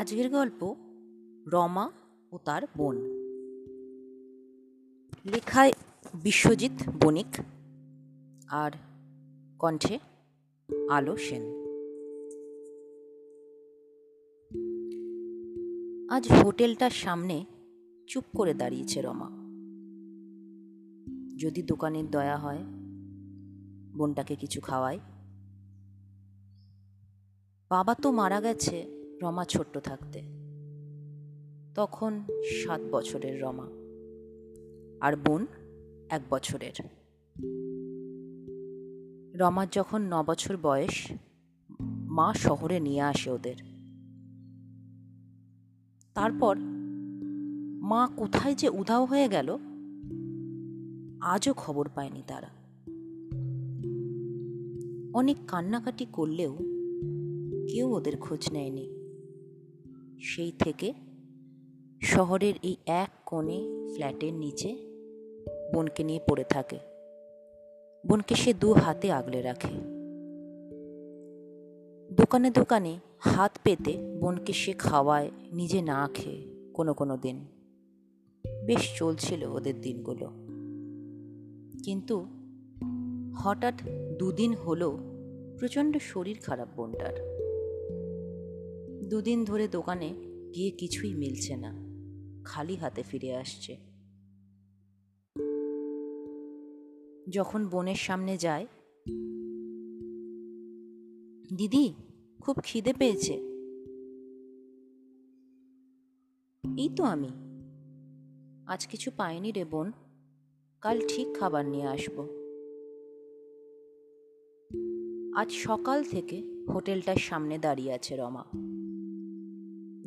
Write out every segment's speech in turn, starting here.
আজকের গল্প রমা ও তার বোন। লেখায় বিশ্বজিৎ বণিক আর কণ্ঠে আলো সেন। আজ হোটেলটার সামনে চুপ করে দাঁড়িয়েছে রমা। যদি দোকানের দয়া হয়, বোনটাকে কিছু খাওয়ায়। বাবা তো মারা গেছে রমা ছোট্ট থাকতে। তখন সাত বছরের রমা। আর বোন এক বছরের। রমার যখন ন বছর বয়স, মা শহরে নিয়ে আসে ওদের। তারপর মা কোথায় যে উধাও হয়ে গেল, আজও খবর পায়নি তারা। অনেক কান্নাকাটি করলেও কেউ ওদের খোঁজ নেয়নি। সেই থেকে শহরের এই এক কোণে ফ্ল্যাটের নিচে বোনকে নিয়ে পড়ে থাকে। বোনকে সে দু হাতে আগলে রাখে। দোকানে দোকানে হাত পেতে বোনকে সে খাওয়ায়, নিজে না খেয়ে কোনো কোনো দিন। বেশ চলছিল ওদের দিনগুলো। কিন্তু হঠাৎ দুদিন হলো প্রচণ্ড শরীর খারাপ বোনটার। দুদিন ধরে দোকানে গিয়ে কিছুই মিলছে না। খালি হাতে ফিরে আসছে। যখন বোনের সামনে যায়, দিদি, খুব খিদে পেয়েছে। এই তো আমি। আজ কিছু পাইনি রে বোন। কাল ঠিক খাবার নিয়ে আসব। আজ সকাল থেকে হোটেলটার সামনে দাঁড়িয়ে আছে রমা।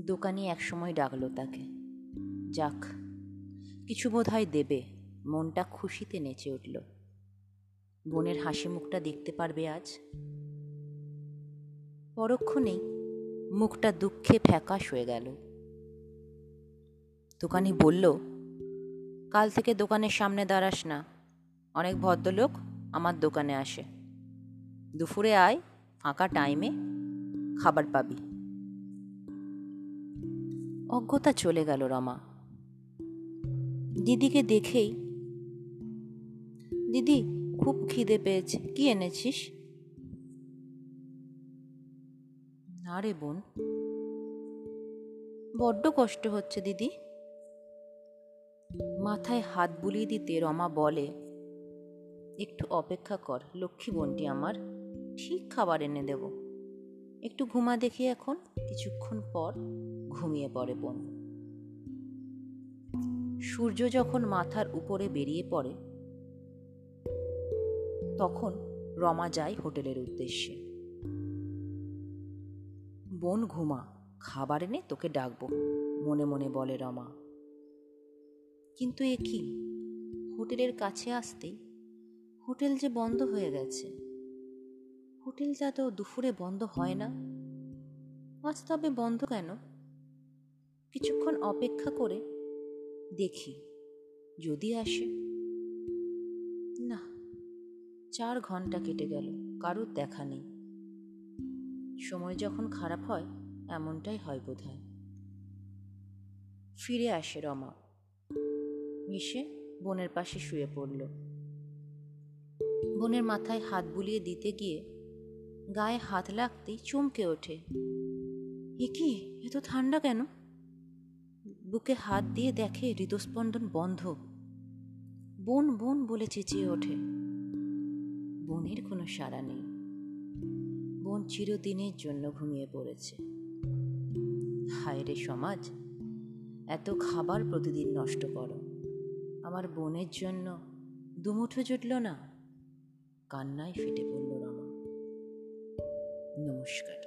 দোকানি একসময় ডাকলো তাকে। যাক, কিছু বোধ হয় দেবে, মনটা খুশিতে নেচে উঠল। বোনের হাসি মুখটা দেখতে পারবে আজ? পরক্ষণেই মুখটা দুঃখে ফ্যাকাশ হয়ে গেল। দোকানি বলল, কাল থেকে দোকানের সামনে দাঁড়াস না। অনেক ভদ্রলোক আমার দোকানে আসে। দুপুরে আয়, ফাঁকা টাইমে খাবার পাবি। অজ্ঞতা চলে গেল, রমা। দিদিকে দেখেই, দিদি, খুব খিদে পেয়েছে, কি এনেছিস? না রে বোন। বড্ড কষ্ট হচ্ছে, দিদি। মাথায় হাত বুলিয়ে দিতে রমা বলে, একটু অপেক্ষা কর, লক্ষ্মী বোনটি আমার ঠিক খাবার এনে দেব। একটু ঘুমা দেখি এখন, কিছুক্ষণ পর ঘুমিয়ে পড়ে বোন। সূর্য যখন মাথার উপরে বেরিয়ে পড়ে, তখন রমা যায় হোটেলের উদ্দেশ্যে। বোন ঘুমা, খাবার এনে তোকে ডাকবো মনে মনে বলে রমা। কিন্তু এ কি? হোটেলের কাছে আসতেই হোটেল যে বন্ধ হয়ে গেছে। হোটেলটা তো দুপুরে বন্ধ হয় না। আজ তবে বন্ধ কেন? কিছুক্ষণ অপেক্ষা করে দেখি, যদি আসে। না, চার ঘণ্টা কেটে গেল, কারোর দেখা নেই। সময় যখন খারাপ হয়, এমনটাই হয় বোধ হয় ফিরে আসে রমা। এসে বোনের পাশে শুয়ে পড়ল। বোনের মাথায় হাত বুলিয়ে দিতে গিয়ে গায়ে হাত লাগতেই চমকে ওঠে। এ এত ঠান্ডা কেন? বুকে হাত দিয়ে দেখে হৃদস্পন্দন বন্ধ। বোন বোন বলে চেঁচিয়ে ওঠে। বোনের কোনো সাড়া নেই। বোন চিরদিনের জন্য ঘুমিয়ে পড়েছে। হায় রে সমাজ, এত খাবার প্রতিদিন নষ্ট করো। আমার বোনের জন্য দুমুঠো জুটল না। কান্নায় ফেটে পড়ল রমা। নমস্কার।